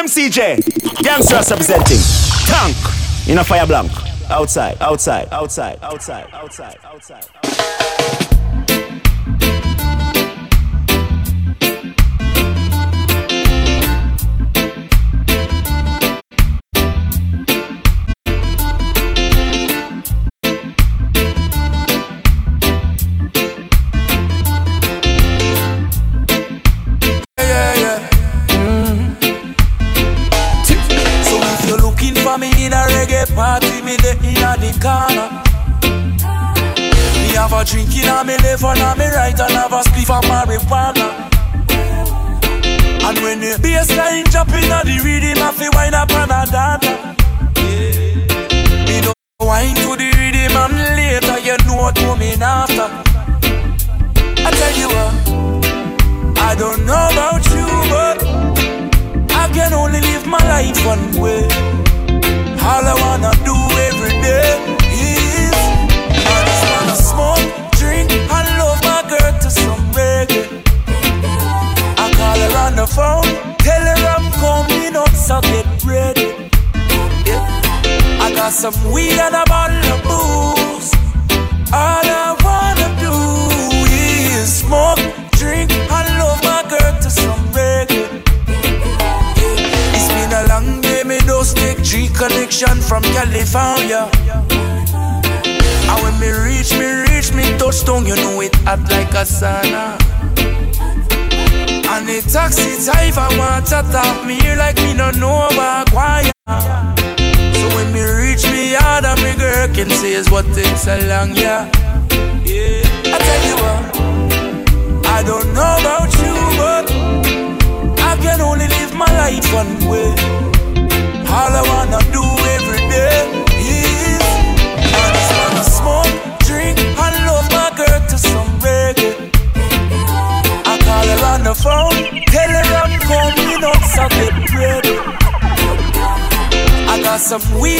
MCJ. Gangsters representing. Tank. In a fire blank. Outside, outside, outside, outside, outside, outside. outside. Me have a drink inna me left and on me right and have a spliff of marijuana. And when the bassline drop inna the rhythm, I feel wine up and a. Yeah. Me no wine to the rhythm and later you know what coming after. I tell you what, I don't know about you, but I can only live my life one way. All I wanna do up, get ready. Yeah. I got some weed and a bottle of booze. All I wanna do is smoke, drink, and love my girl to some reggae. It's been a long day, me don't take G connection from California. And when me reach, me reach, me touchdown, you know it hot like a sauna. And the taxi driver want to talk me here like me no know about quiet. So when me reach me yard and me girl can say is what takes so long, yeah. Yeah, I tell you what, I don't know about you, but I can only live my life one way. All I wanna do some weed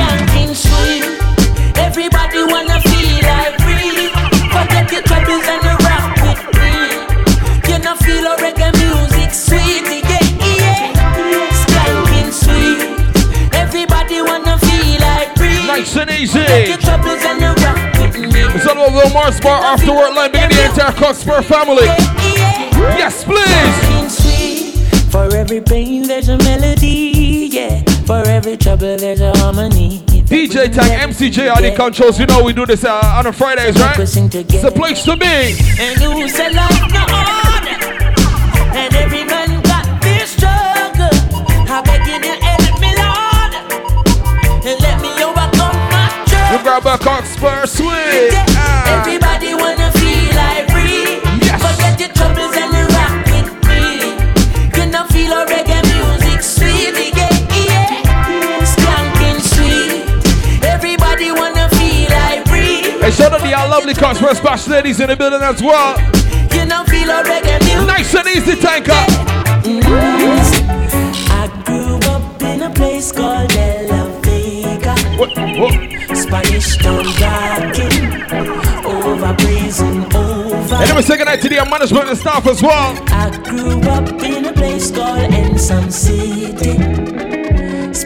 All about Will Mars Bar after work line, beginning the entire Cockspur family. Yes, please. For every pain there's a melody, yeah. For every trouble there's a harmony. DJ Tank MCJ on the controls. You know we do this uh, on a Fridays, right? It's a place to be. You grab a Cockspur sweet. Ah. Everybody wanna feel like free. Yes. Forget your troubles and you rock with me. You know feel a reggae music sweet, yeah, yeah. Skanking sweet. Everybody wanna feel like free. Hey, shout out to y'all lovely Cockspur Splash ladies in the building as well. You know feel a reggae music. Nice and easy, tanker. I grew up in a place called La Vega. What? What? Spanish town rocking, over blazing over. And good night to the management and staff as well. I grew up in a place called Ensom City.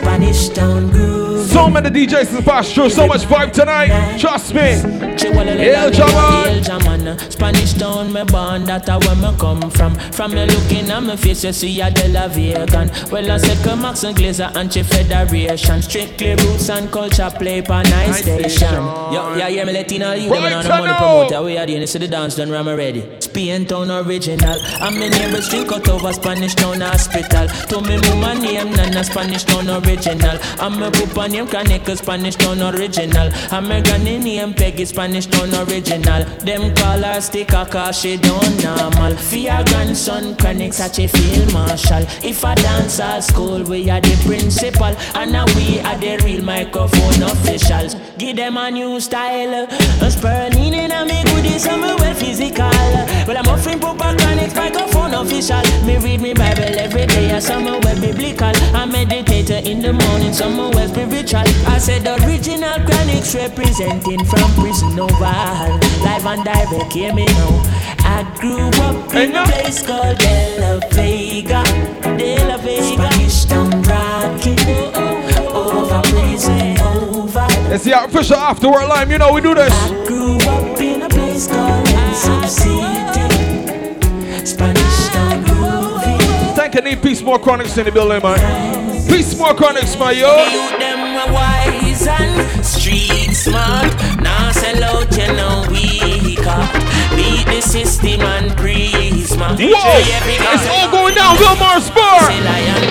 Spanish Town groove. So many DJs in the past through so much vibe tonight. Trust me. Hail Jaman. Spanish Town, me born, that a where me come from. From me looking at my face, you see a De La Vegan. Well, I come Max and Glazer, Anti Federation. Strictly roots and culture play per nice station. Yo, yeah, yeah, me letting all you them on the money promoter. We are the only the dance done, I'm ready. Spain Town original. I'm in neighbor street cut over Spanish Town hospital. To me, mama name, Nana Spanish Town original. I'm a papa name, Kaneka Spanish Town original. I'm a granny name, Peggy Spanish Town original. Them call her sticker cause she don't normal. Your grandson, chronic such a field marshal. If I dance at school, we are the principal. And now we are the real microphone officials. Give them a new style. A spurling in a me goodies, I'm well physical. Well, I'm offering proper chronic microphone official. Me read me Bible every day, I somewhere biblical. I meditate in the morning, somewhere spiritual. I said original chronics representing from prison oval. Live and direct, hear me now. I grew up in a place called De La Vega. De La Vega. Spanish town oh, rocking. Oh, oh, over prison, over. It's the official after work line, you know we do this. I grew up in a place called Sun City. Spanish town groovy. Thank you, need Peace More Chronics in the building, man. Peace More Chronics, my yo. You them are wise and street smart. Now sell out, you know we got beat the system and man. Whoa! It's all going down, Wilmar Spur.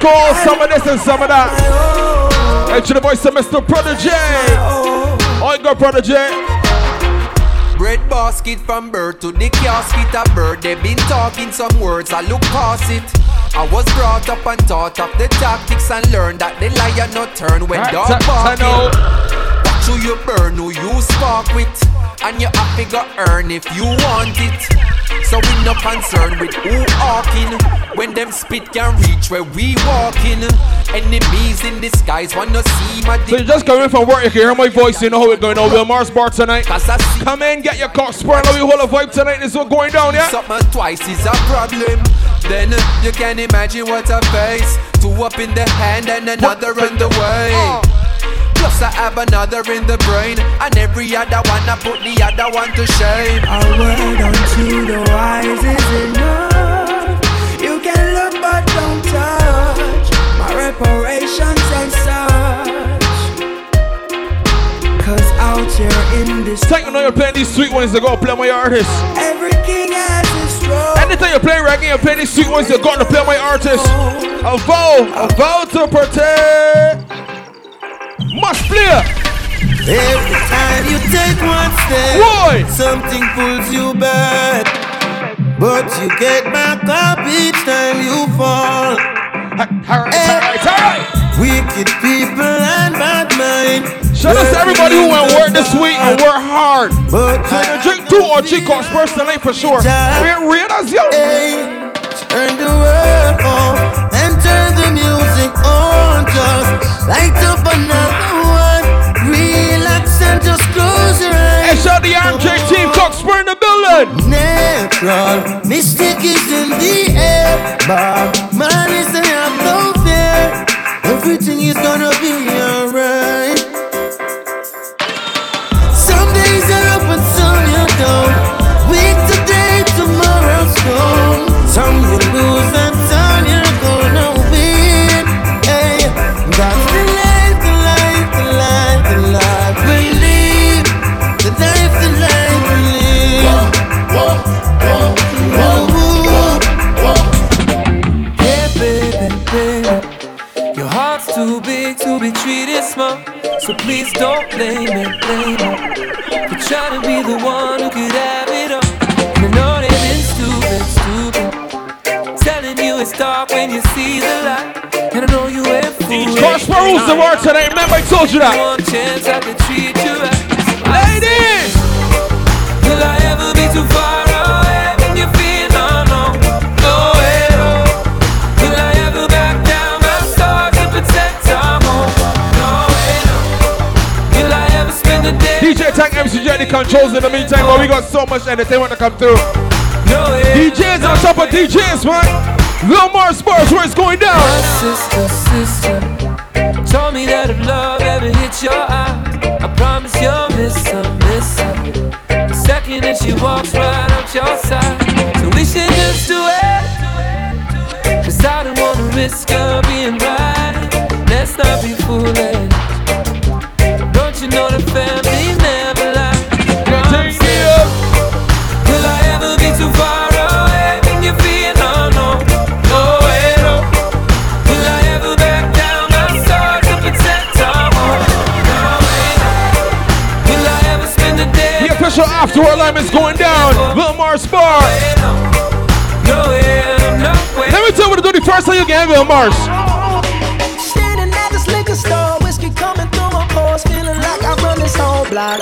This juggle is called some of this and some of that. Hey, to the boy, Semester Prodigy. My own. Oi, go Prodigy. Bread basket from birth to the casket of bird. They been talking some words, I look past it. I was brought up and taught of the tactics and learned that the lion not turn when Right, dog ta- ta- know. barking. Watch who you burn, who you spark with. And you have to earn if you want it. So we no concerned with who hawking. When them spit can reach where we walking. Enemies in disguise wanna see my So you just coming from work, you can hear my voice, you know how it's going on. Wilmar's bar tonight. Cause I see Come in, get your Cockspur, and we hold a vibe tonight. This is what going down, yeah? Something twice is a problem. Then you can imagine what I face. Two up in the hand and another on the way. Uh. Plus I have another in the brain, and every other one I put the other one to shame. A word unto the wise is enough. You can look but don't touch my reparations and such. Cause out here in this Take you know you're playing these sweet ones to go play my artist. every king has his throne. Anytime you play reggae, you play these sweet ones, you got to play my artist. A vow, a vow to protect. Must play. Every time you take one step, Boy. something pulls you back. But you get back up each time you fall. Alright, alright, alright. Wicked people and bad mind. Shout out to everybody who went work this week and work hard. But you drink two or three cups personally for sure. We're real as yo. Turn the world off and turn the music on. Just light up another one. Relax and just close your eyes. out the MJ team, Cockspur in the building. Natural mystic is in the air. Bob man is have no fear. Everything is gonna be alright. treat small, so please don't blame it, blame it. For trying to be the one who could have it all. And I know they've been stupid, stupid. Telling you it's dark when you see the light. And I know you ain't foolish. Crossroads the word remember I told you that. One chance I could treat you right. Ladies! Will I ever be too far? Controls in the meantime, but we got so much entertainment to come through. No. DJs on top of DJs, man. Little more sports where it's going down. My sister, sister told me that if love ever hits your eye, I promise you'll miss her, miss her. The second that she walks right up your side, so we should just do it. Cause I don't wanna risk her being first time you get Wilmar's. Standing at this liquor store, whiskey coming through my pores, feeling like I run this whole block.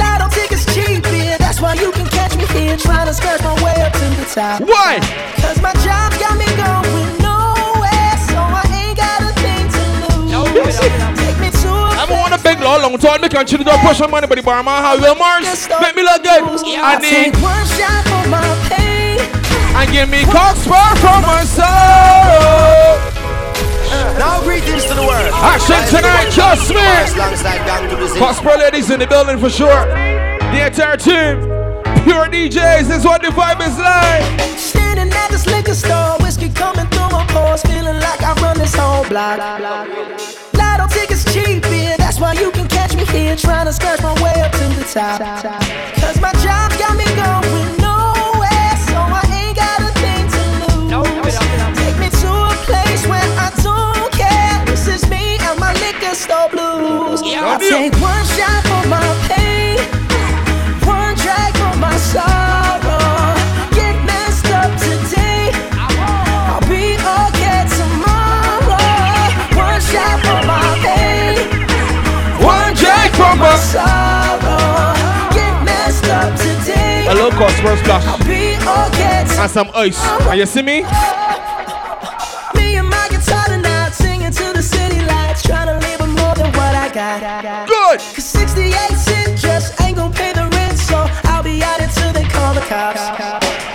Lotto tickets cheap, yeah, that's why you can catch me here trying to skirt my way up to the top. Why? Cause my job got me going nowhere, so I ain't got a thing to lose. Take me to a I'm on a big law long time. Make sure don't push my money, but the bar man have Will Mars. Make me look good. I I need one shot for my. And give me Cockspur from my sorrow. Now greetings to the world. Action tonight, trust me. Alongside Gang to the Zik. Prosper ladies in the building for sure. The entire team, pure DJs. This is what the vibe is like. Standing at this liquor store, whiskey coming through my pores, feeling like I run this whole block. Lotto tickets cheap, yeah, that's why you can catch me here trying to scratch my way up to the top. Cause my job got me going and my liquor store blues. I take one shot for my pain, one drag for my sorrow. Get messed up today, I'll be okay tomorrow. One shot for my pain, One jack from my sorrow. Get messed up today, A little Prosper splash I'll be okay and some ice. And you see? Me what Good. Cause 68 cent just ain't gonna pay the rent, so I'll be out until they call the cops.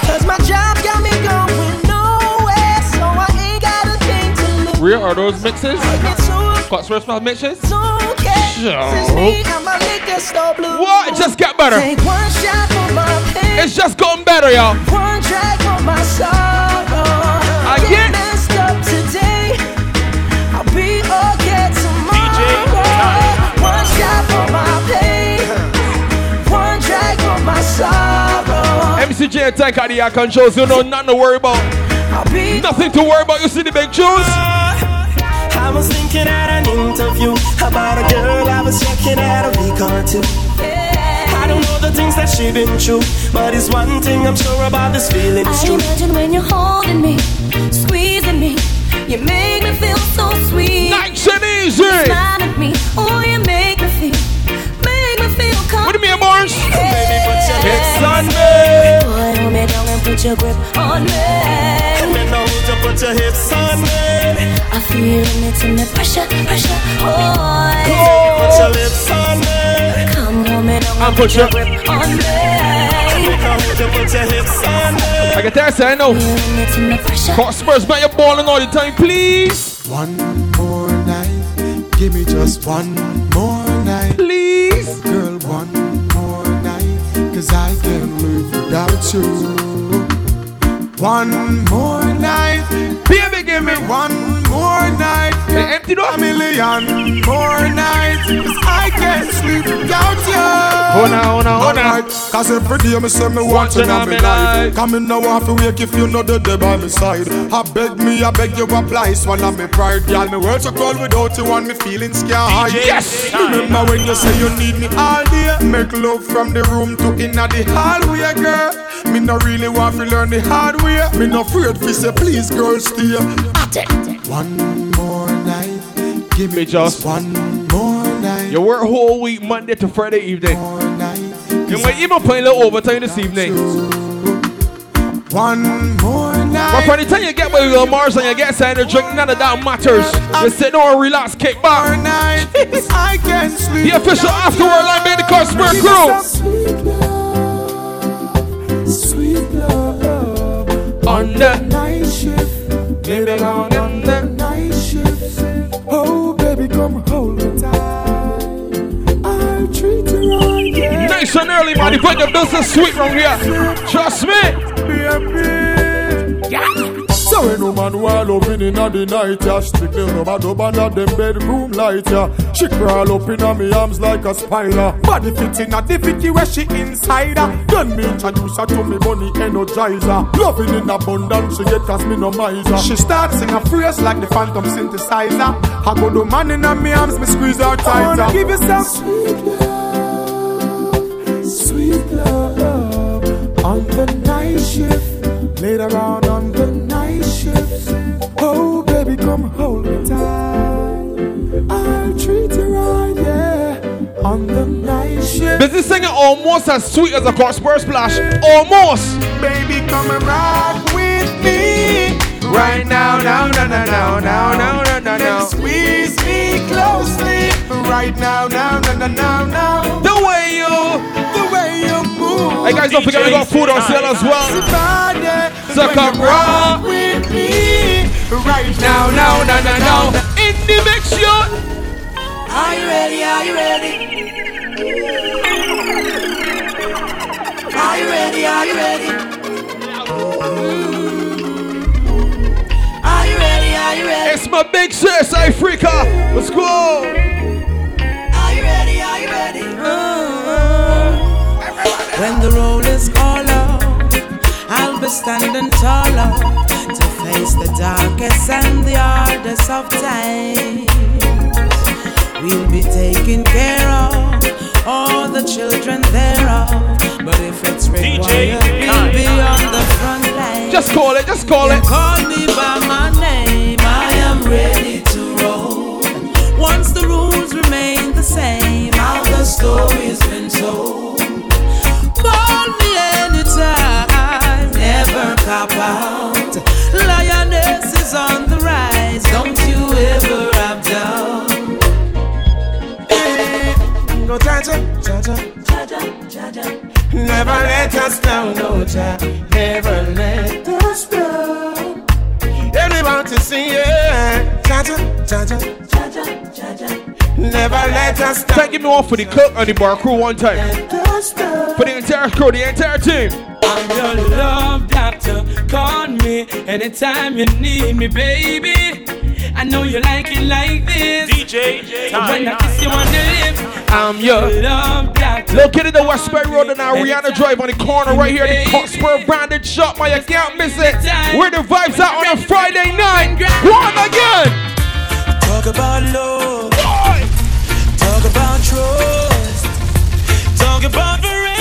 Cause my job got me going nowhere, so I ain't got a thing to lose. Where are those mixes? Take me to a Prosper splash mixes? don't care. Sure. Since me and my blue. What? It just get better. One shot for my. It's just gotten better, y'all. One drag for my sorrow. Again. Get messed up today. I'll be okay tomorrow. One sorrow. MCJ and Tank at the air controls. You know nothing to worry about. Nothing to worry about. You see the big tunes? I was thinking at an interview about a girl I was checking out a week or two. I don't know the things that she been through, but it's one thing I'm sure about this feeling is I true. imagine when you're holding me, squeezing me, you make me feel so sweet. Nice and easy. Smile at me, oh you make me feel, make me feel calm. What do you mean, Mars? Baby, put your grip on me. Me know to put your hips on me. I feel it in the pressure, pressure. Boy, Put your lips on me. come hold me down and And put put your your- grip on me. Me know put your hips on me. I can tell you, I know. Feeling it in the pressure. Prosper's man, you're balling all the time, please. One more night, give me just one more night. Please. Girl, one more night, cause I can't live without you. One more night, Baby, give me one more night. They empty though? A million more nights, I can't sleep without you. On, hold on, hold on. Alright, Cause every day me say me want you Watching in me life. Come in now off to wake if you know the day by my side I beg me, I beg you apply Swallow me pride, girl Me world so cold without you and me feeling scared. Yes. Remember when you say you need me all day Make love from the room to inna the hallway, girl Me no really want to learn the hard way Me no afraid fi say please girl stay One more night Give me just one more night. You work whole week, Monday to Friday evening. You might even play a little overtime this evening. One more night. But from the time you get where you Mars and you get something to drink, none of that matters. You sit down, relax, kick back. I can sleep. The official afterward line made the Cockspur crew. On the night shift. Baby, on the night shift. Oh, baby, come hold me tight. I'll treat you right, yeah. Nice and early, man. You put the business sweet from here. Trust me. So when no man while loving in the night, yeah Strictly no man up under them bedroom light, yeah. She crawl up in me arms like a spider. Body fit in a the vicky where she inside her. Then me introduce her to me money energizer. Loving in abundance, she get cause me no miser. She start sing a phrase like the phantom synthesizer. I go do man in me arms, me squeeze her tighter I wanna give you some sweet love, sweet love. On the night shift Later on on the. Oh, baby, come hold me tight. I'll treat you right, yeah. On the night shift. Busy singing almost as sweet as a Cockspur splash. Almost. Baby, come and rock with me. Right now, now, now, now, now, now, now, now, now, now. Squeeze me closely. Right now, now, now, now, now, now. The way you, the way you move. Hey guys, don't forget we got food on sale as well. So come rock with me. Right now, now, now, now, now. In the mix, yo. Are you ready? Are you ready? Are you ready? Are you ready? Are you ready? Are you ready? It's my big sis, Africa. Let's go. Are you ready? Are you ready? When the roll is call out, I'll be standing taller to face the darkest and the hardest of times. We'll be taking care of all the children thereof. But if it's required, we'll be on the front line. Just call it, just call You it. Call me by my name, I am ready to roll. Once the rules remain the same, how the story's been told. Call me anytime, never cop out. Lioness is on the rise, don't you ever have down. Go cha-cha, cha-cha, Never let us down, no cha. Never let us down. Everyone to sing, yeah. Cha-cha, cha-cha, Never let us down. Thank you more for the cook and the bar crew one time. For the entire crew, the entire team. I'm your love doctor. Call me anytime you need me, baby. I know you like it like this. DJ, when I kiss you on the lips, I'm your love doctor. Located the Westbury Road and Ariana Drive on the corner right here, the Cockspur branded shop. My you can't miss it. Where the vibes out on a Friday night. One again. Talk about love. Talk about trust. Talk about forever,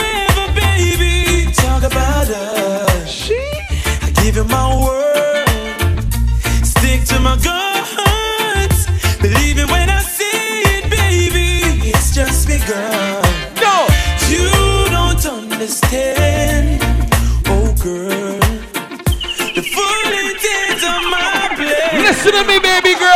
about us. I give you my word. Stick to my guns. Believe it when I say it, baby. It's just begun. No. You don't understand. Oh, girl. The full intent of my play. Listen to me, baby girl.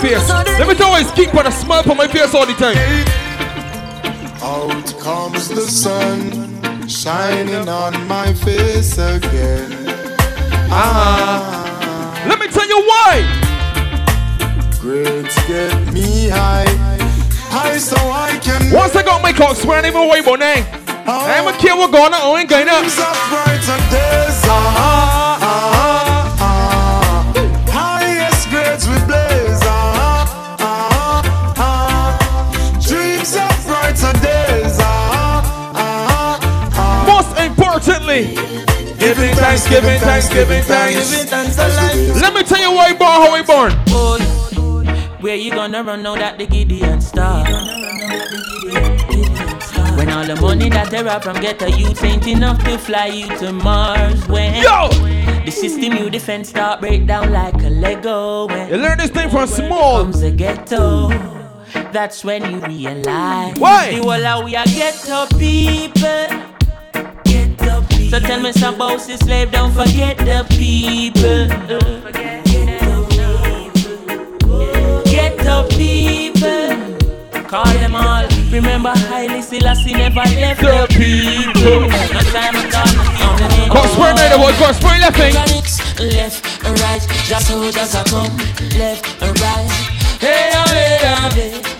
Face. Let me tell you why it's keep on a smile on my face all the time. Out comes the sun, shining on my face again. Ah. Let me tell you why. Grades get me high, high so I can. Once I got my cock swear, I ain't even about name. I ain't care what going on, I ain't going up. Giving thanks, giving thanks, giving thanks. Let me tell you why he born, how he born. Boy, where you gonna run now that the Gideon star? When all the money that they rob from ghetto youth ain't enough to fly you to Mars. When Yo! the system you defend start break down like a Lego. When You learn this thing from small. comes the ghetto. That's when you realize Why? the whole of we are ghetto people. People. So tell me some about the slave, don't forget the people. Ghetto people. Call them all. Remember, Haile Selassie never left the people. No time at all. Cause we're night, boy, cause we're left thing. Left and right, just how does I come? Left and right. Hey, oh,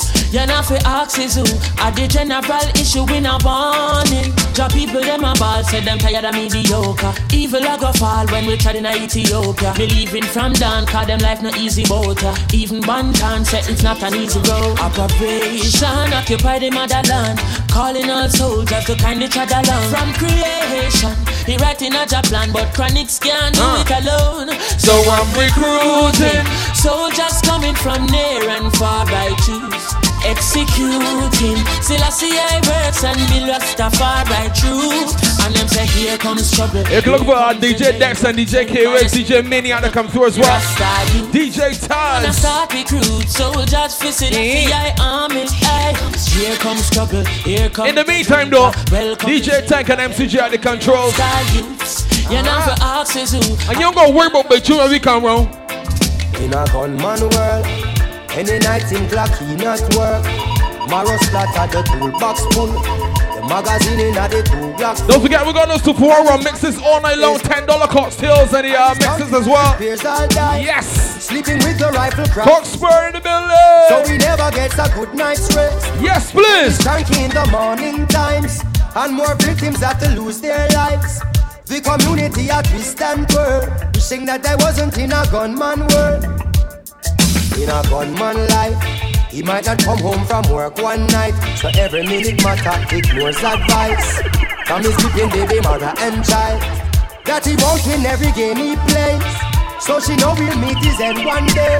You know fi ask is who. Are the general issue in a warning. Job people them a ball Say them tired of mediocre. Evil a go fall when we tried in Ethiopia. Believing from down Cause them life no easy boat ya. Even Banton said it's not an easy road. Operation Occupy the motherland. Calling all soldiers to kindly trod along. From creation He writing a job plan But chronics can't do Uh. it alone. So I'm recruiting. Soldiers coming from near and far by choose Executing Selassie I works and be Rastafari true And them say here comes trouble If you look for uh, DJ Dex and DJ KOX, DJ Mini out to come through as well. DJ When I Taz. start recruit soldiers for Selassie I army Aye. Here comes trouble, here comes In the meantime, though, DJ Tank and MCG at the controls. You know for axes who And you don't go worry about the tune when we come round. In a gunman world, any night in clock he not work. Marrow splatter the toolbox full. The magazine in the two blocks. Don't forget, we got those rum mixes all night long, $10 cocktails and the uh, mixes as well. Yes. Sleeping with the rifle crack. Cockspur in the building. So we never gets a good night's rest. Yes, please. Cranky in the morning times. And more victims have to lose their lives. The community a twist and twirl. Wishing that I wasn't in a gunman world. In a gunman life. He might not come home from work one night. So every minute matter ignores advice. From his sleeping baby mother and child. That he won't win every game he plays. So she know we'll meet his end one day.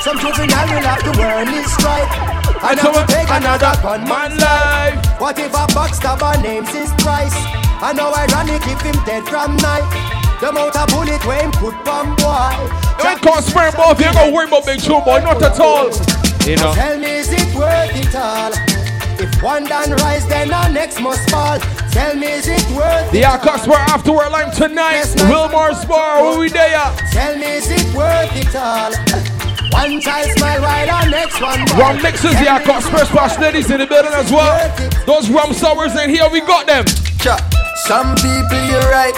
Some juvenile will have to earn his strike. And so have to take another gunman life. What if a backstabber names his price? And how ironic if him dead from night. The amount of bullet when put on boy. You ain't Cockspur both, you ain't gonna worry about big two boy, not at all. You know. Tell me, is it worth it all? If one done rise, then our next must fall. Tell me, is it worth The it uh, Cockspur after work line tonight. Wilmar's Bar, where we there? Tell me, is it worth it all? One child smile while our next one ball. Rum mixes, yeah, Cockspur Splash Ladies in the building as well. Those rum sours in here, we got them. Some people you're right,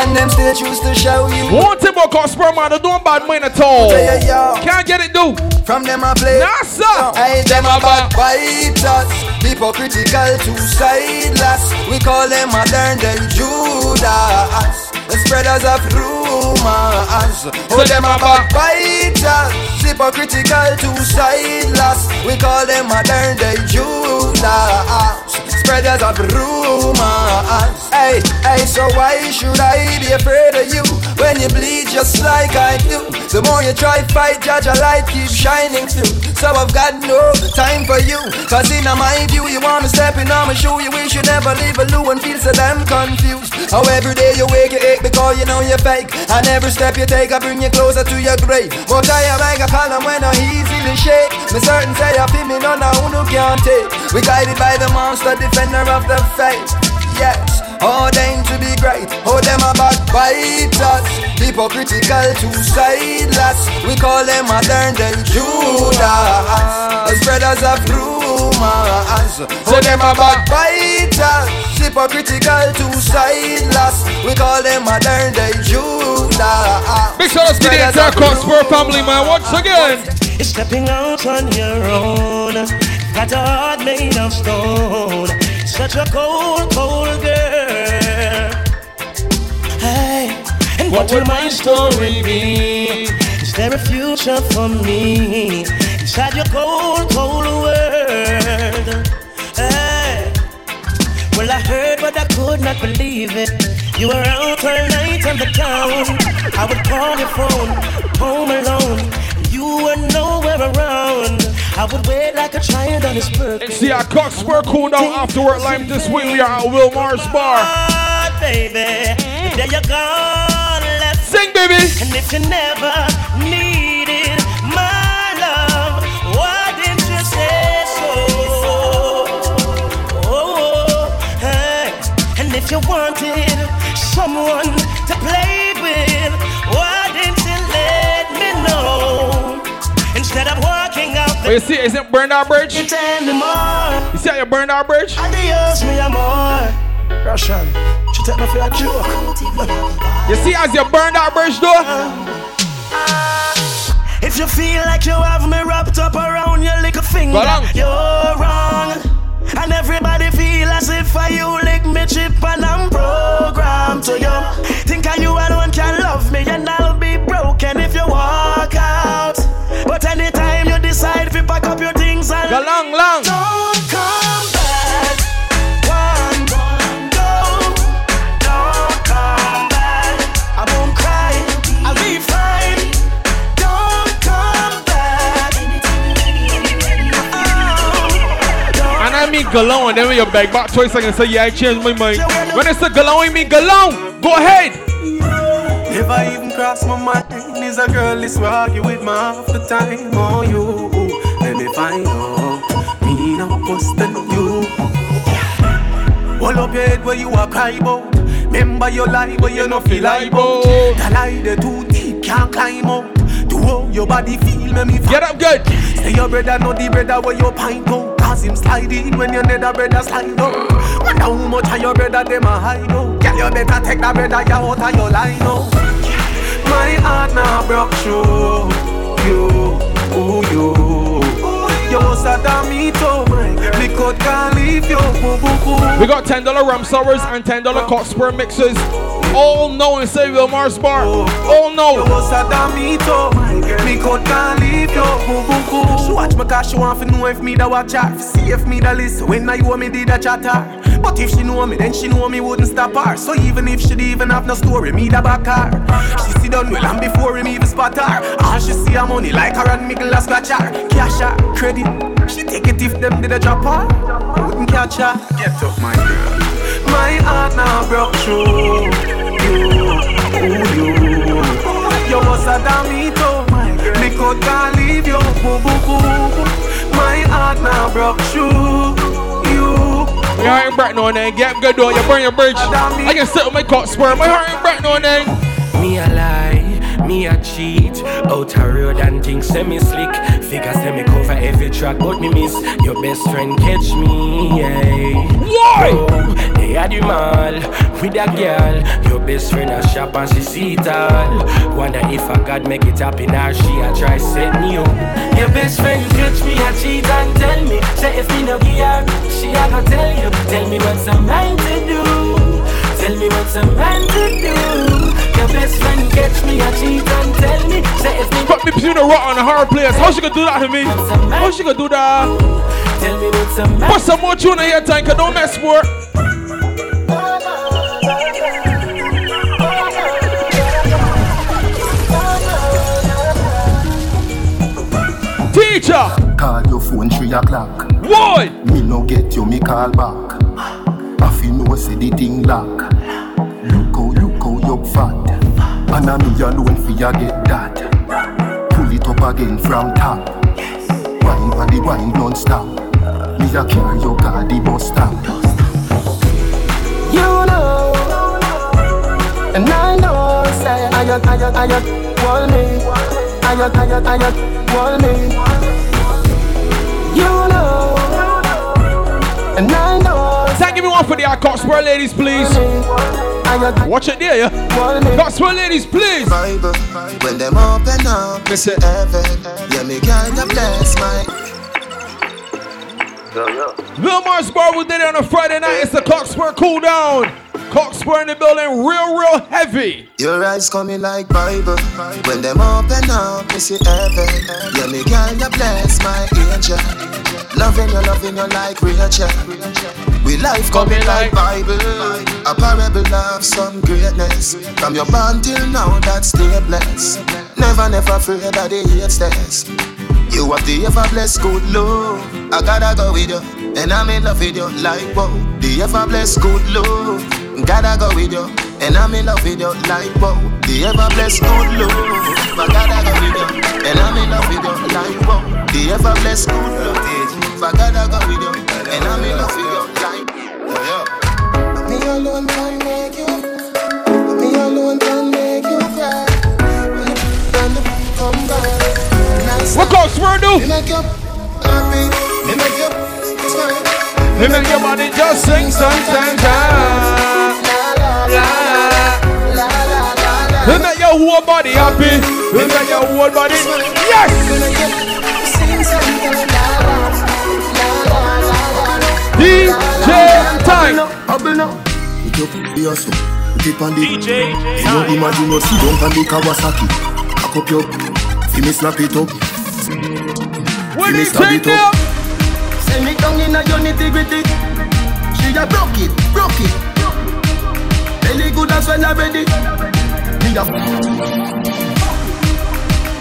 and them still choose to show you. One thing about Cockspur, man, they don't bad mind at all. Yeah, yeah, yeah. Can't get it, do. From them I play. Nah, sir. I them a bad biters. Hypocritical, two sideless. We call them modern day Judas. spreaders of rumors. Oh, them a backbiters, hypocritical, two-sideless. We call them modern day Judas, spreaders of rumors. Hey, hey, so why should I be afraid of you when you bleed just like I do? The more you try fight, judge a light keep shining through. So I've got no time for you, cause in my view, you wanna step in on my shoe. You wish you never leave a loo and feel so damn confused. How every day you wake, you ache because you know you're fake. And every step you take, I bring you closer to your grave. But I am like a column when I easily shake. Me certain say I feel me none of who can't take. We guided by the monster, defender of the faith. Yes. Oh, them to be great. Oh, them a backbiters. Hypocritical, two-sideless. We call them modern day Judas. The spreaders of rumors. Oh, them a backbiters. Hypocritical, two-sideless. We call them modern day Judas. Big shout out to the entire Cockspur family, man. Once again. It's stepping out on your own. Got a heart made of stone. Such a cold, cold girl. Hey, and what, will my story be? Is there a future for me inside your cold, cold world? Hey, well I heard, but I could not believe it. You were out all night in the town. I would call your phone, home alone. You were nowhere around. I would wait like a child on his birthday. See our Cockspur cool down after work live this week. We are at uh, Wilmar's Bar. Ah, baby, there you gone left. Sing, baby. And if you never needed my love, why didn't you say so? Oh, hey. And if you wanted someone Oh, you see, is it burned our bridge? You tell me more. You see how you burned our bridge? Adios, me amor. Russian, she take me for a joke. You see as you burned our bridge though? Ah. If you feel like you have me wrapped up around your little finger, you're wrong. And everybody feel as if I you lick me chip and I'm programmed to you. Think I you alone can love me long, long. don't come back. One, go, don't come back. I won't cry, I'll be fine. Don't come back. Oh. And I mean galon, and then when you beg back twice, I can say, yeah, I changed my mind. When it's a galon, I mean galon. Go ahead. Never even cross my mind. Is a girl way argue with me half the time. Oh, you. Let me find out. Me no worse than you. Hold up your head where you are cry about. Remember your lie, but you no feel lie about. The lie they too deep, can't climb out. To how your body feel, make me Get up good. Say your brother, not the brother where you pint out. Cause him slide in when your nether brother slide out. Wonder how much of your brother them a hide out. Girl, you better take that brother you out of your line out. My heart now broke through you, ooh you. You sad me too, can't leave you, boo boo boo. We got $10 rum sours and $10 Cockspur mixes. All no in Sayville Mars Bar. All no. You sad than me too, me can't leave you, boo boo boo. She watch me cause she want to know if me da watch her. See if me da listen when I owe me did a chatter. But if she know me, then she know me wouldn't stop her. So even if she'd even have no story, me da back her. She see done well and before him even spot her. All she see her money like her and Mickle a scratch her. Cash her, credit. She take it if them did a drop her. Wouldn't catch her. Get up, my girl. My heart now broke through you, ooh you. You was a damn me too. Me could can't leave you, boo boo boo. My heart now broke through. My heart ain't bright no name. Get good though. You burn your bridge. I can sit on my Cockspur. My heart ain't bright no name. Me a lie, me a cheat. Out a road and things semi slick. Figure me cover every track, but me miss your best friend catch me. Yeah. Why? Oh, at the mall with a girl. Your best friend a shop and she see it all. Wonder if I God make it happen or she a try set me up. Your best friend catch me a cheat and tell me. Say if me no give her, she a go tell you. Tell me what's a man to do. Tell me what's a man to do. Your best friend catch me a cheat and tell me. Say if me Fuck me between the rock and the hard place. How she gonna do that to me? How she gonna do that? Tell me what's a man. Put some more tune in here, tanker. don't mess with Teacher! Call your phone 3 o'clock. Why? Me no get you, me call back. I feel no say the thing lock. Look how, look how you fat. And I me alone for you get that. Pull it up again from top. Wine for the wine don't stop. Me a carry your car the bus stop. You know, and I know, say, I got, I got, I got, want me. I got, I got, I got, want me. You know, and I know. Say, give me one for the Cockspur ladies, please. Watch it there, yeah? Cockspur ladies, please. Bible, when them open up, me say heaven. Yeah, me kinda bless my. Wilmar's Bar we did it on a Friday night. It's the Cockspur cool down. Cockspur in the building, real, real heavy. Your eyes coming like Bible. When them open up, me see heaven. Yeah, me kinda bless my angel. Loving you, loving you like Rachel. We life coming like Bible. A parable of some greatness. From your born till now, that's stay blessed. Never, never afraid of the hate. You have the ever blessed good love. I gotta go with you, and I'm in love with you like wow. The ever blessed good love. Gotta go with you, and I'm in love with you like wow. The ever blessed good love. I gotta go with you, and I'm in love with you like wow. The ever blessed good love. I gotta go with you, and I'm in love with you like yeah. Me alone can make you. Me alone can make you cry. When the come back. What Cockspur do? Me make you happy. Me make you smile. Me make your body just sing sometimes. We make your whole body happy. We make your whole body. Yes! DJ time. Bubble now. It up, be a so. Tip on the DJ. You don't imagine what see down on the Kawasaki. Cock up your. See me slap it up. When me you stab take it up. Send me down in a your nitty gritty. She a broke it, broke it. Belly good as well already. Me a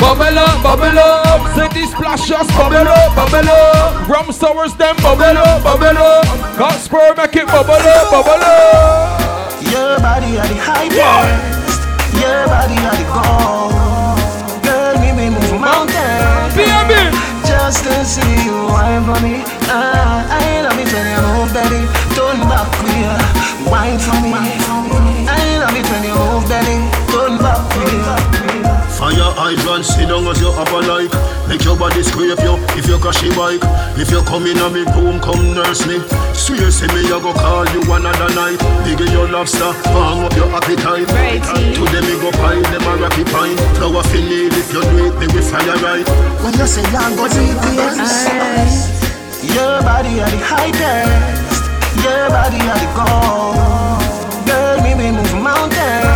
Bubble up, bubble up. Say these splashes, bubble up, bubble up. Rum sours, them bubble up, bubble up. Cockspur, make it bubble up, bubble up. Your body are the highest. Your body are the gold. Girl, me we move mountains. Baby. Just to see you wine for me. Ah, I love it when you move, baby. Turn back queer, wine for me. Fire hydrant, sit down as you have a like Make your body scrape you if you crash your bike. If you come in on me room, come nurse me. Swear say me, I go call you another night. Biggie your lobster, warm up your appetite. To them me go pie, them a rocky pine. Flower fi need if you do it, me we fire right. When you say I go deep, yes. Your body are the highest. Your body are the gold. Girl, me we move mountains.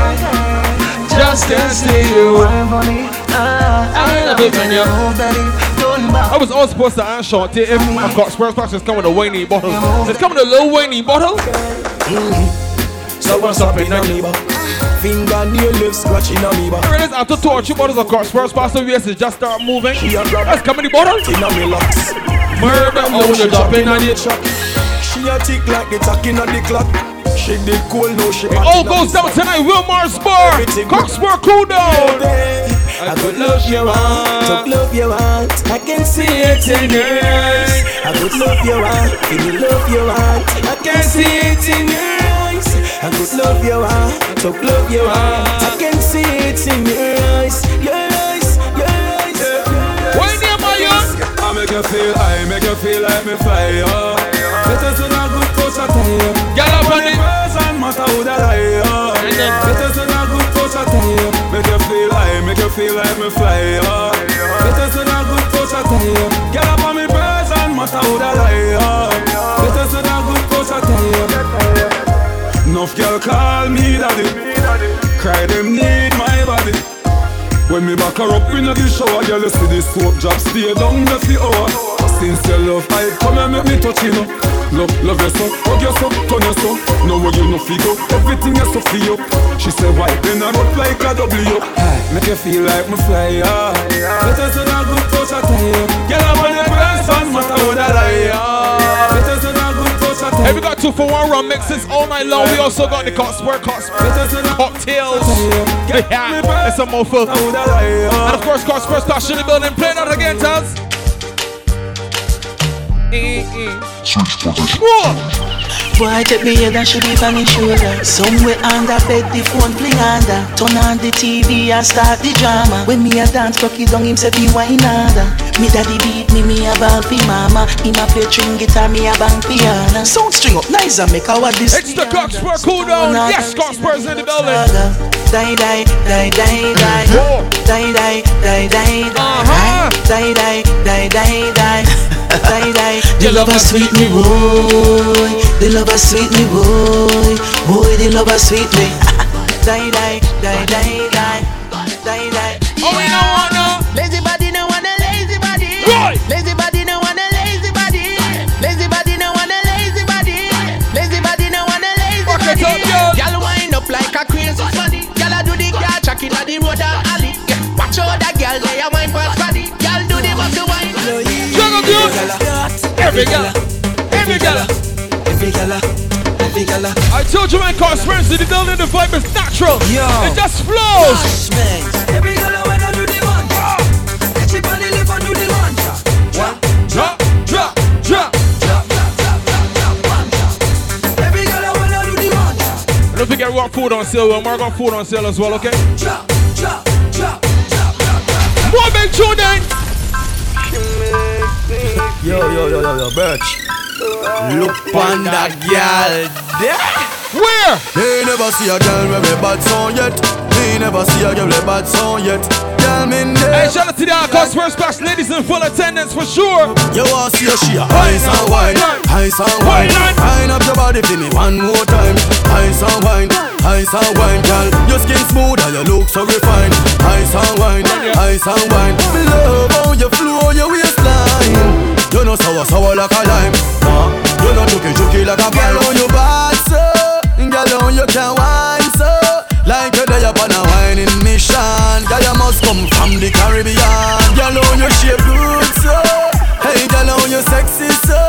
See you. Wine for me. I love it when you move, baby. Turn back. I was all supposed to answer it if I've got Spurs Plus, it's coming in a whiny bottle. It's coming in a little whiny bottle. So what's up in neighbor? Finger nail lips scratching on me. I realize after two or three bottles of Cox Spurs Plus, the US is just start moving. That's coming in the bottle. In a me locks. Murder, oh, you're dropping on it. She a tick like the talking on the clock. She did cool, no she It all goes down tonight, Wilmar's Bar. Cockspur cool down. I could love you want, to love you want. I can see it in your eyes. I could love you want, in the love you want. I can see it in your eyes. I could love you want, to love you want. I can see it in your eyes, your eyes, your eyes. Why near my young? I make you feel, I make you feel like me fly up. Better to not good Eh. a. Get up on it. Person matter who that I am. Better to not good touch a time. Eh. Make you feel, I make you feel like me fly up. Better to not good touch eh. a time. Get up on me person matter who that I am. Better to not good touch a time. Enough girl call me daddy. Cry them need my body. When me back her up in the shower, girl. You see this soap drop, stay down the the hour. Since your love, I come and make me touch you know. Love, love you so, hug you so, turn you so. No way you no figure, everything you so up. She said, why then I rock like a W? Make you feel like me fly, yeah. Better than a good touch, I tell you. Girl, I'm on the best fan, matter what I than a good touch, I tell you. Hey, we got two for one rum mixes all night long. We also got the Cockspur Cockspur cocktails. Yeah, it's a mofo. And of course, Cockspur Clash in the building. Play that again, Taz. Switch position. Boy, take me head and should be on his shoulder. Somewhere under bed, the phone play under. Turn on the TV and start the drama. When me a dance, cocky down him say be wine under. Me daddy beat me, me a ball fi mama. Him a play string guitar, me a bang piano. Sound string up nice and make our this. It's the Cockspur cool down. Yes, Cockspur's in the building. Die, die, die, die, die. Die, uh-huh. die, die, die, die. Die, die, die, die, die. The lover sweet me, boy. The lover sweet me, boy. Boy, the lover sweet me. Die, die, die, die, die. Die, die. Oh, we don't want no. Lazy body, no want a lazy body. Right. Lazy body, no want a lazy body. Lazy body, no want a lazy body. Lazy body, no want a lazy it body. Girl wind up like a crazy funny. Girl a do the car track inna the road alley. Watch out that girl they a wine fast Every girl. Every girl. Every girl. Every girl. I told you, man, Cockspur's in the building. The vibe is natural. Yo. It just flows. Every girl when I do the one. Ah. Catch it on the lip and do the one. One. Drop, drop, drop. Every girl when I do the one. Don't forget we got food on sale. We're got food on sale as well, okay? Drop, drop, drop. drop, drop, drop. More big tune then. Yo, yo, yo, yo, yo, Birch. Look on that girl there. Where? They never see a girl with a bad song yet. They never see a girl with a bad song yet. Girl, me Hey, shout out to the Cockspur Splash ladies in full attendance for sure. You want to see a she ice and wine, ice and wine. Wine up your body for me one more time. Ice and wine, ice and wine, girl. Your skin smooth and your look so refined. Ice and wine, ice and wine. Me love how you flow your waistline. You know sour sour like a lime. Nah, you know juky juky like a girl on your bad so. Girl on you can wine so. Like you're there upon a whining mission. Girl you must come from the Caribbean. Girl on you shape good so. Hey girl on you sexy so.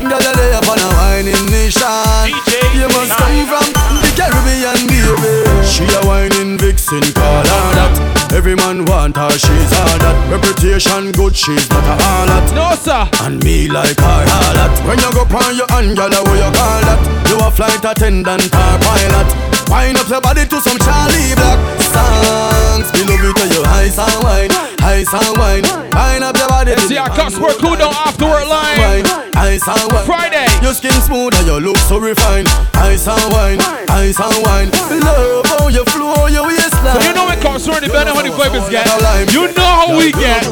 Girl you're there upon a whining mission. You must come from the Caribbean baby. She a whining vixen call her that. Every man want her, she's all that. Reputation good, she's not a harlot. No sir. And me like her harlot. When you go on your hand, girl, what you call that? You a flight attendant or pilot. Wind up your body to some Charlie Black songs. Me love it when you ice and wine, ice and wine. Wind up your body. Let's see our Cockspur cool down after work line. Wine, ice and wine. Friday. Your skin smooth and your look so refined. Ice and wine, ice and wine. Love how you flow your waistline. So you know when Cockspur the better how the vibe is get. You know how we get.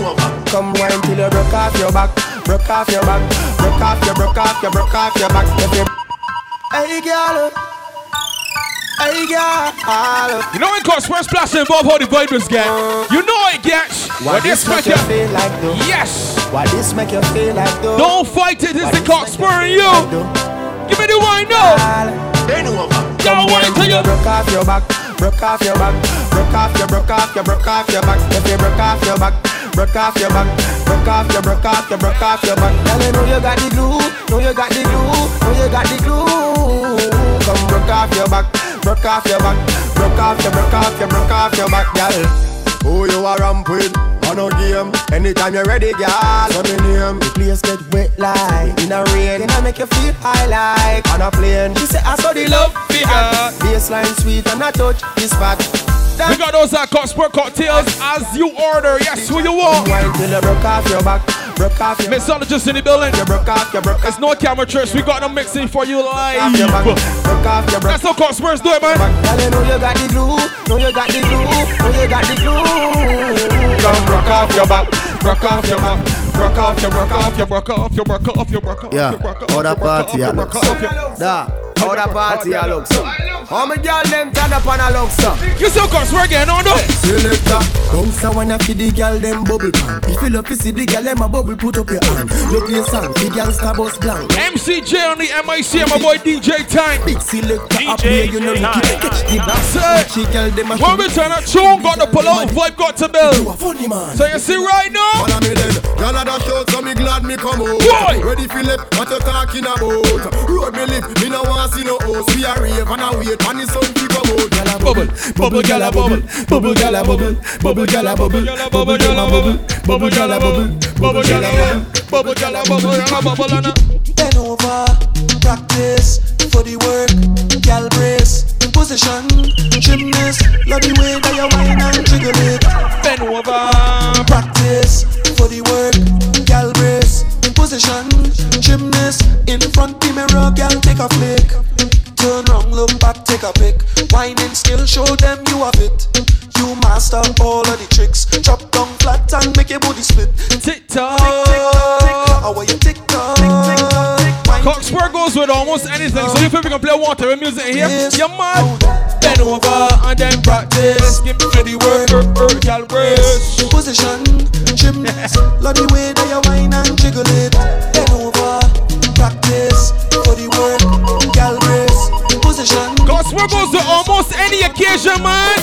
Come wine till you broke off your back, broke off your back, broke off your, broke off your, broke off your back. Hey girl, hey girl. You know when Cockspur Splash involve how the vibe is get. You know it gets. Why When this this make make you you. feel like though? Yes. Why this make you feel like though? Don't fight it, it's the Cockspur and you. Give me the wine now. Don't wait till you. broke off your back, broke off your back, broke off your, broke off your, broke off your back. If you broke off your back, broke off your back, broke off your, broke off your, broke off your back. Girl, you know you got the glue, know you got the glue, know you got the glue. Come broke off your back, broke off your back, broke off your, broke off your, broke off your back, girl. Who you are ramp with? On a game. Anytime you're ready, girl. So me name. The place get wet like in a rain. Then I make you feel high like on a plane. She say I saw the love figure. Baseline sweet and I touch this spot. We got those uh, Cockspur cocktails as you order. Yes, who you want? Wine till you broke off your back, broke off your. Mixologist in the building. You broke off, you broke It's no camera tricks. We got them mixing for you off your back, live. broke off your That's how Cockspur's do it, man. Girl, you know you got the glue, know you got the glue, know you got the glue. Come broke off your back, broke off your back, broke off your, broke off your, broke off your, broke off your, broke off Yeah, your, broke off how your, that broke off party your, a broke look off your. Da, how that party a look so All my girl them turn up on a love song. You still cause we're getting on though. Selector, bounce a wanna feed the girl them bubble pan. If you love to see the girl them a bubble, put up your hand. You play song, the gangsta boss blank. Emcee Jay on the MIC, my boy DJ Time. Big selector up here, you know you keep catch the That's it. She girl them a When we turn a tune, got to pull out, vibe got to build. funny man. So you see right now? Follow me then. Y'all are the show, so me glad me come out. Ready Philip, what you talking about? Road me live, me no want see no host. We a rave and a wait, and the sun keep come out. Bubble, bubble gyal a bubble, bubble gyal a bubble, bubble gyal a bubble, bubble gyal a bubble, bubble gyal a bubble, bubble gyal a bubble, bubble gyal a bubble, gyal a bubble, a Bend over, practice for the work, gal brace, position, gymnast, love the way that you whine and jiggle it. Bend over, practice for the work, position, gymnast, in front the mirror, gal take a flick. Turn round, look back, take a pic. Whining still, show them you have it. You master all of the tricks. Drop down flat and make your booty split. Tick tock, tick tock, tick. How are you tick tock, tick tick tock, tick. Goes with almost anything. So if we can play water and music in here, you're mad. Bend over and then practice. Give me the work, work, work, brace. Position, gymnast, love the way that you whine and jiggle it. Bend over, practice for the work. Goes to almost any occasion, man.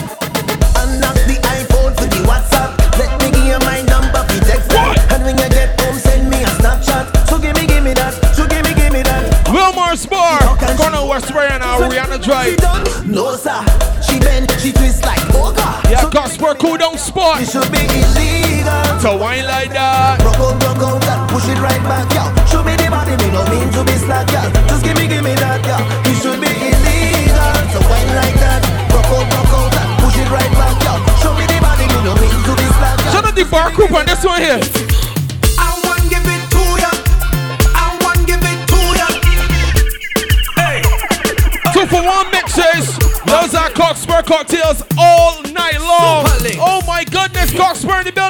Unlock the iPhone for the WhatsApp. Let me give you my number for text. And when you get home, send me a Snapchat. So give me, give me that. So give me, give me that. Wilmar's Bar, Corner West Ryan, Rihanna Drive. No, sir. She bend, she twist like Boga. Yeah, Cockspur cool down spot. It should be illegal. To wine like that. Rock out, rock out, that. Push it right back, yo. Show me the body, me no mean to be slack, yo. The bar group on this one here. I want give it to ya. I want give it to ya. Hey. Two for one mixes. Those are Cockspur cocktails all night long. Oh my goodness, Cockspur in the building.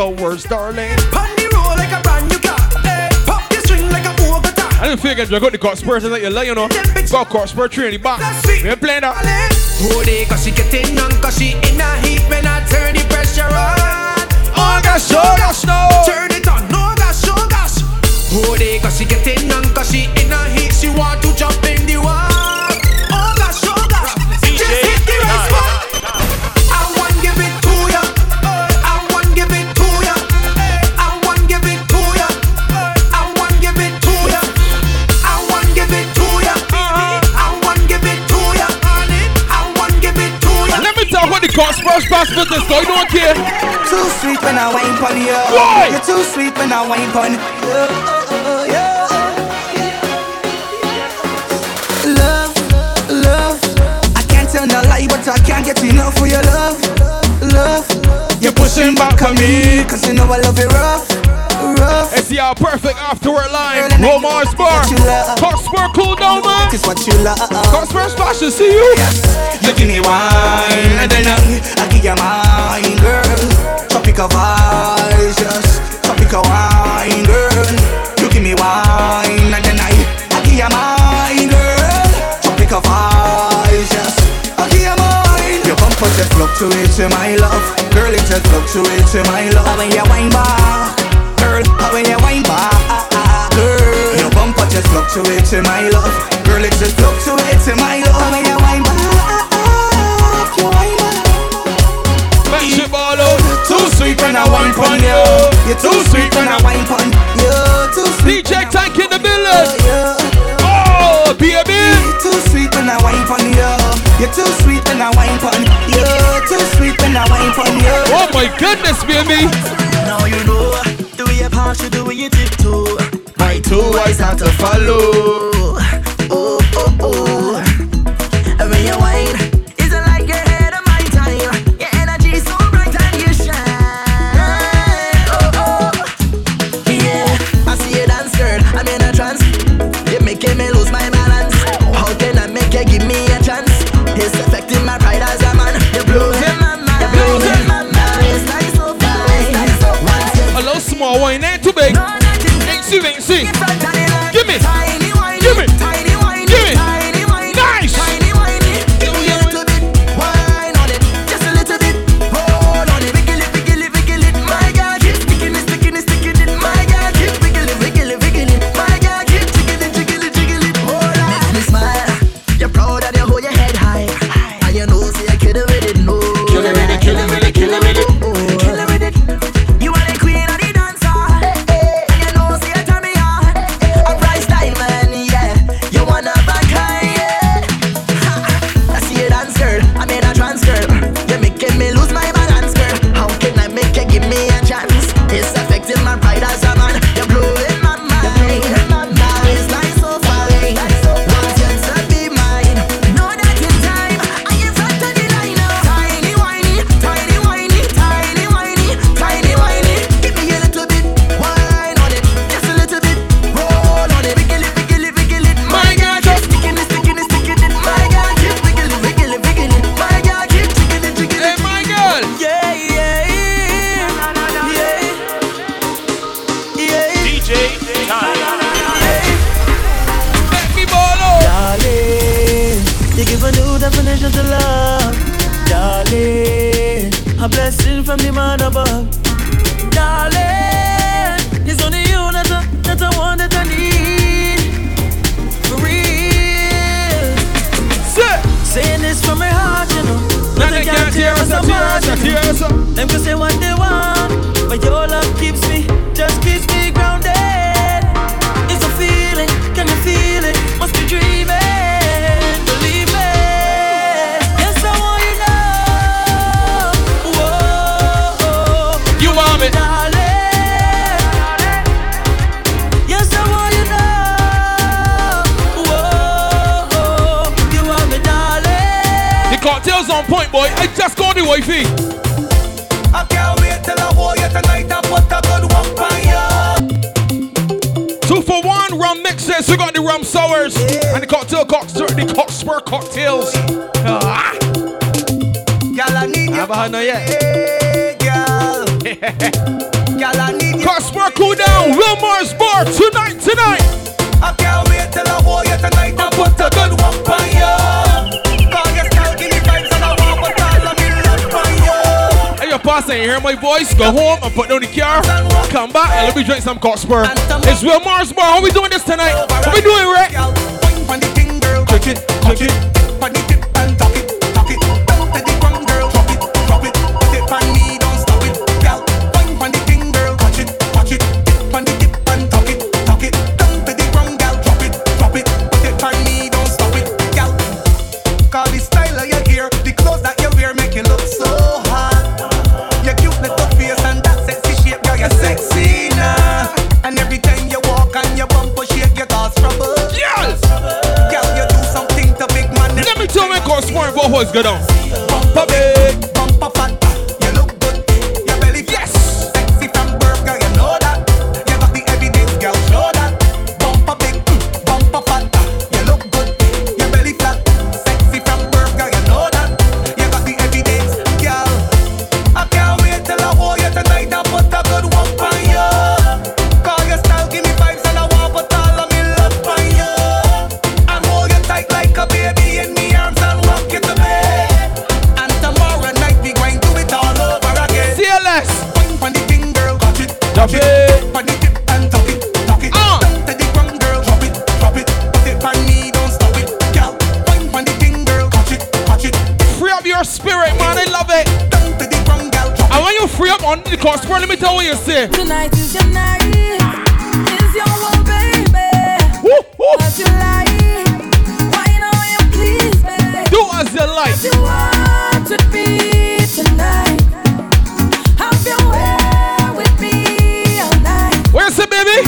Me rum sours, darling. Pon the roll like a brand new car. Hey, pop your string like a Bogota. I didn't figure you got the Cockspur like you like, you know. Got Cockspur tree in the back. We ain't playing that. Hold it, cause she getting on, cause she in a heat when I turn the pressure on. Oh gosh, oh gosh, no. Turn it on, no gosh, oh gosh. Hold it, cause she getting on, cause she in a heat, she want to jump in the wall. Cockspur pass business, though. You don't care. Too sweet when I wine pon you. Why? You're too sweet when I wine pon you. Love, love. I can't tell no lie, but I can't get enough for your love, love. You're pushing back on me. Cause you know I love it rough, rough. It's the perfect afterward line. Wilmar's Bar. Cockspur cool down, man. It's what you love. Cockspur fashion, see you. You give me wine and then I, I give you mine, girl. Tropical vibes, just tropical wine, girl. You give me wine and then I, I give you mine, girl. Tropical vibes, just I give you mine. Your bumper just fluctuates to it my love, girl. It just fluctuates to it to my love. When you wine back, girl. When you wine back, girl. Your bumper just fluctuates to my love, girl. It just fluctuates to my love. When you wine back. Mash it ball out. Too sweet when I wine pon you. You're too sweet when I wine pon you. Too sweet. DJ Tank in the village. Oh, baby. You're too sweet when I wine pon oh, you. You're too sweet when I wine pon you. Too sweet when I wine pon you. Oh my goodness, baby. Now you know the way you pass, you the tiptoe. My two eyes have to follow. Time. Make me ball Darling, you give a new definition to love. Darling, a blessing from the man above. Darling, it's only you that I, that I want that I need. For real. Say. Saying this from my heart, you know. Nothing can tear us apart. Them can say what they want, but your love keeps me. night, boy. I just got the wifey. I can't wait till I hold you tonight. I put a good one for you. Two for one rum mixes. We got the rum sours yeah. and the cocktail cocktail, the cockspur cocktails. Ah. Girl, I need you. I haven't had no yet. Girl. girl, I need you. Cockspur cool down. Wilmar's bar tonight, tonight. I can't wait till I hold you tonight. I put a good one for you. I and you hear my voice, go home and put down the car, come back and let me drink some Cockspur. It's Wilmar's Bar. How we doing this tonight? How we doing, Rick? Right? It, it. voice go down. say? Tonight is your night. Is your baby. Woo, woo. You. Why Do you please. Do as you like. You want to be tonight. Have your way with me all night. Where's baby?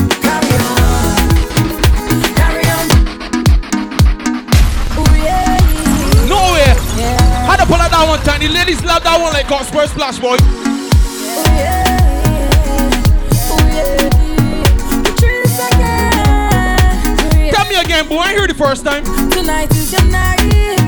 Pull out that one ladies love that one like splash, boy. first time? Tonight is your night.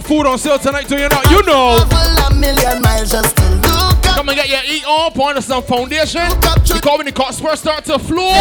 got food on sale tonight, do you not? You know. Come and get your eat up on some foundation. You call when the cots first start to flow.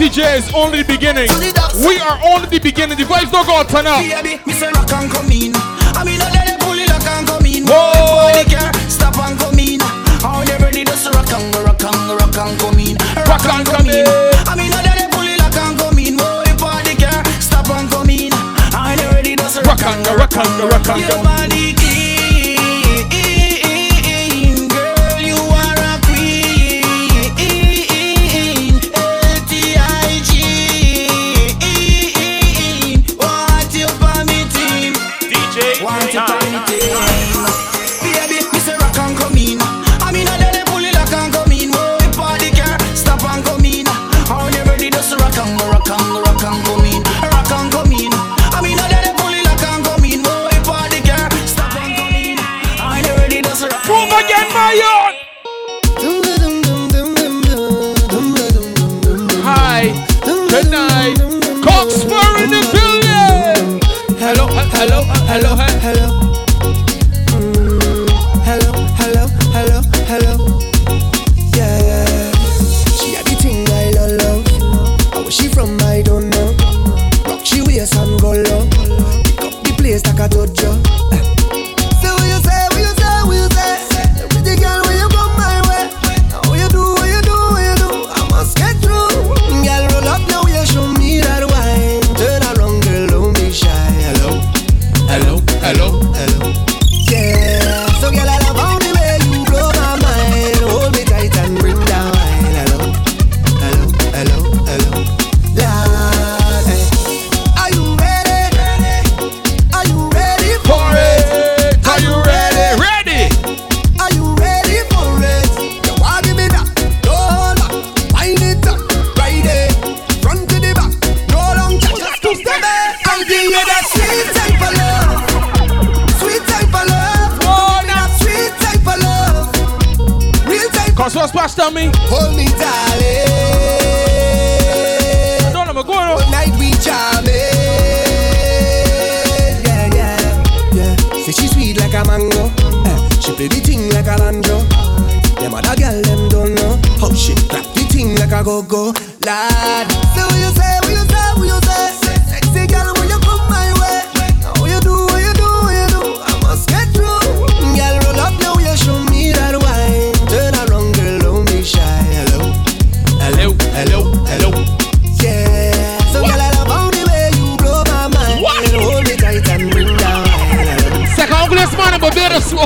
TJ is only the beginning. We are only the beginning. The vibes don't go out turn up. Rock on, and on in. on, rock on, let it pull it, I can't come in. Boy, the party car, stop and come in. I already does rock on, rock on, rock on, Your body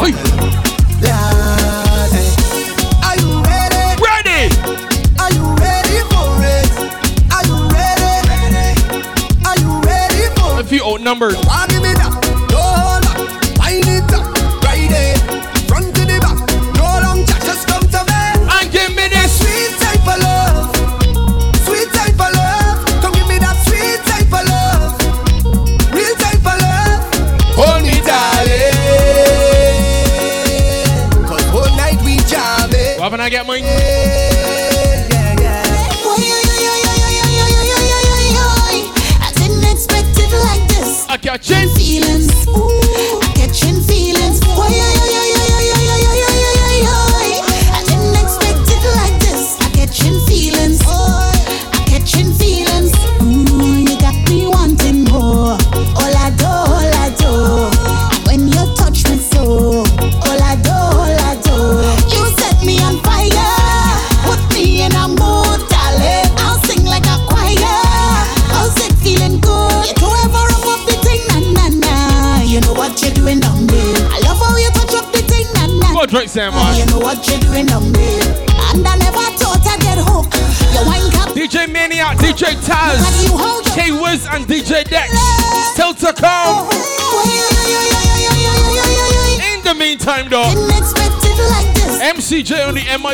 ¡Ay!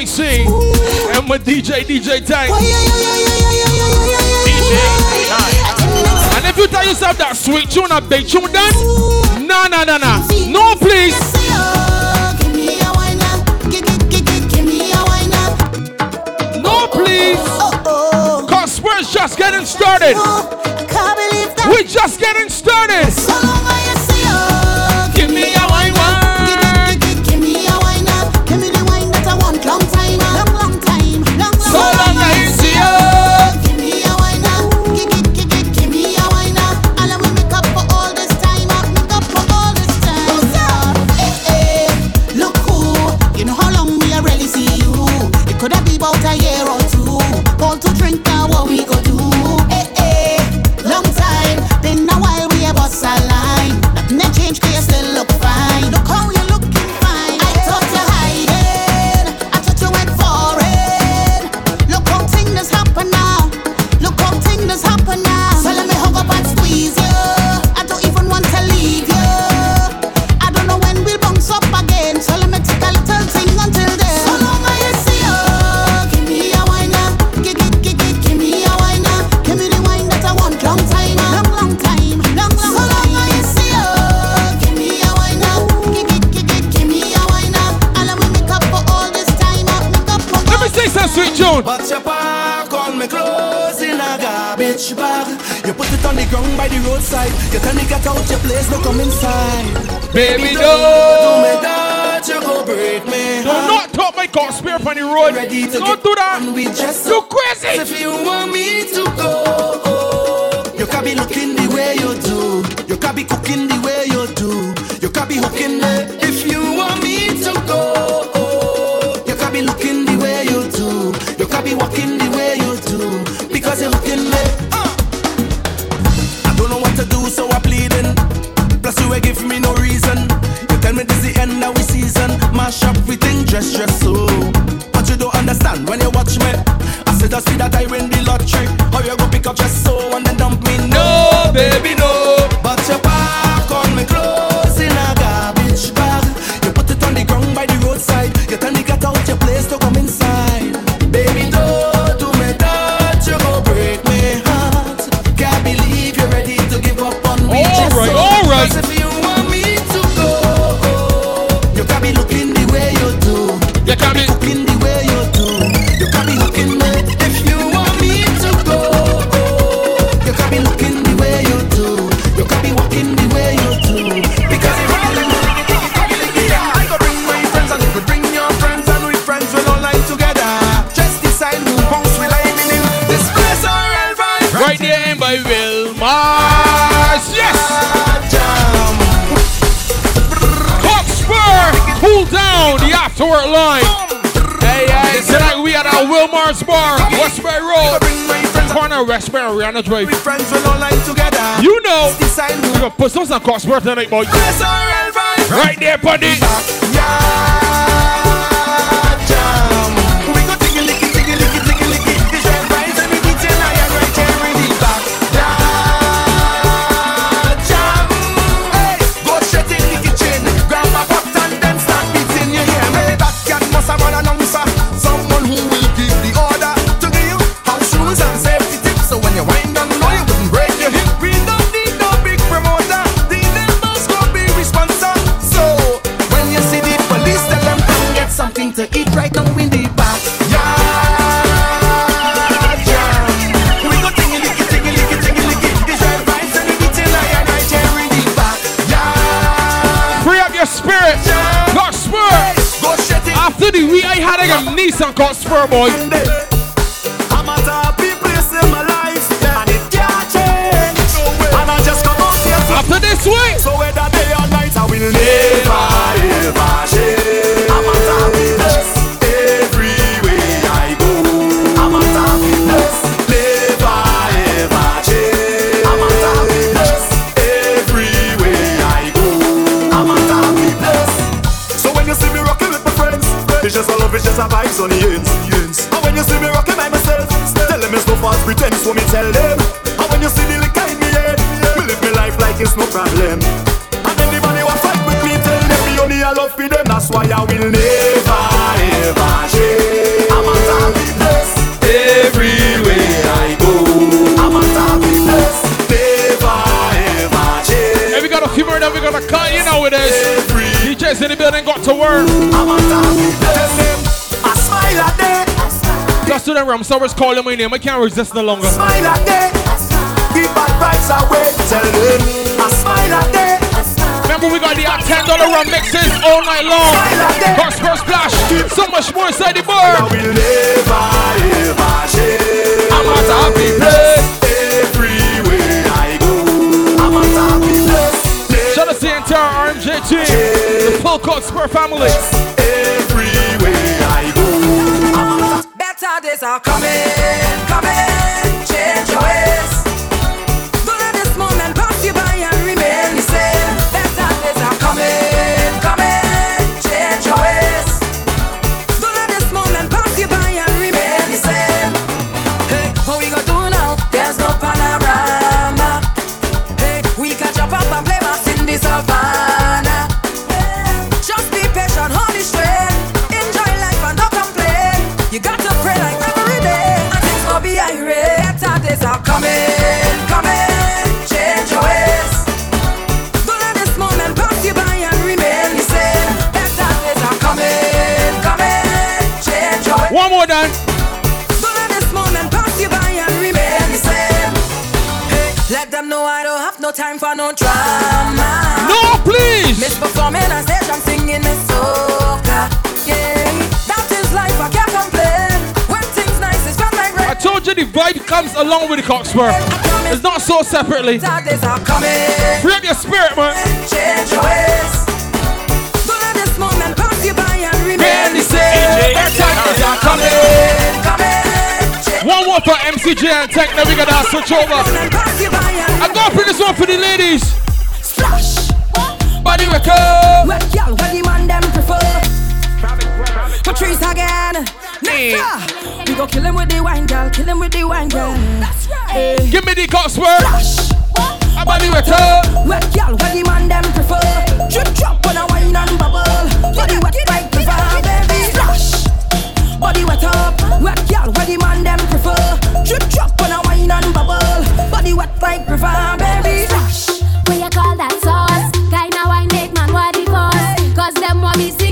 YC and with DJ DJ Tank. And if you tell yourself that sweet tune, a big tune, then no, no, no, no, no, please. No, please. Cause we're just getting started. We're just getting respect Rihanna Drive. We friends when online together. You know. We got persons and Cockspur tonight, boy. Right there, buddy. We I had a Nissan Cockspur Boy. Eh. I'm a top place in my life, and it can't change. And I just come out here after this way. It's just a love, it's just a vibes on the ends. And when you see me rocking by myself, tell them it's no false pretense. So me tell them. And when you see the liquor in me head, me live my life like it's no problem. And anybody want fight with me, tell them me only a love for them. That's why I will never ever change. I'm a happy place everywhere I go. I'm a place, never ever change. And we got a few more that we gotta cut, you know it is. DJs in the building got to work. I'm a. Just to the room, someone's calling my name. I can't resist no longer. Smile at them. Keep bad vibes away. Tell them I smile at them. Remember, we got the $10 rum mixes all night long. Cockspur Splash. So much more inside the bar. I will never ever change. I'm a happy place everywhere I go. I'm a happy place. Shout out to the entire RMJ team, the full Cockspur family. Days are coming, coming. No drama. No, please. Miss performing on stage, I'm singing this soca. Yeah, that is life. I can't complain. When things nice, it's felt like I told you the vibe comes along with the Cockspur. It's not so separately. Better days are coming. Free up your spirit, man. Change your ways. Don't this moment pass you by and remain the same. Better days are coming. One more for Emcee Jay and Tech, then we gotta switch over. I gotta bring this one for the ladies. Splash. Body record. Wet girl, what the man them prefer? Patrice again. Next ah. We go kill him with the wine girl, kill him with the wine girl. That's right. Give me the Cockspur. A body record. Wet girl, what the man them prefer? Drip drop when I wine and bubble. Body wet Wet girl, what the man them prefer? Drip drop when I wine and bubble. Body wet like fire, baby. What you call that sauce? Kinda wine make man what the cause Cause them want me single,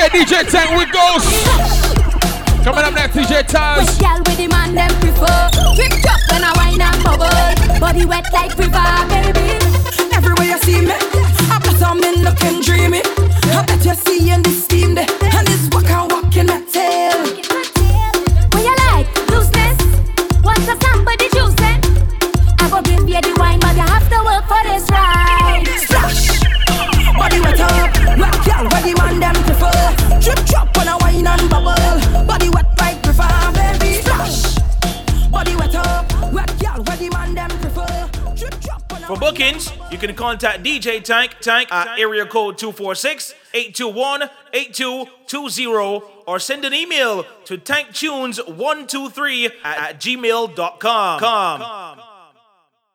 Emcee Jay DJ Tank with Ghost. Coming up next, DJ Wet Taz. gal with the man them prefer Drip drop when I wine and bubble Body wet like river, baby Everywhere you see me, I put some in looking dreamy. I bet you see in this steam there, drop when I wine and bubble. Body wet like river, baby. Splash. Body wet up, wet girl, where the man them prefer. Drip drop when I For bookings, you can contact DJ Tank Tank at area code 246 821 8220 or send an email to tanktunes123 at gmail.com.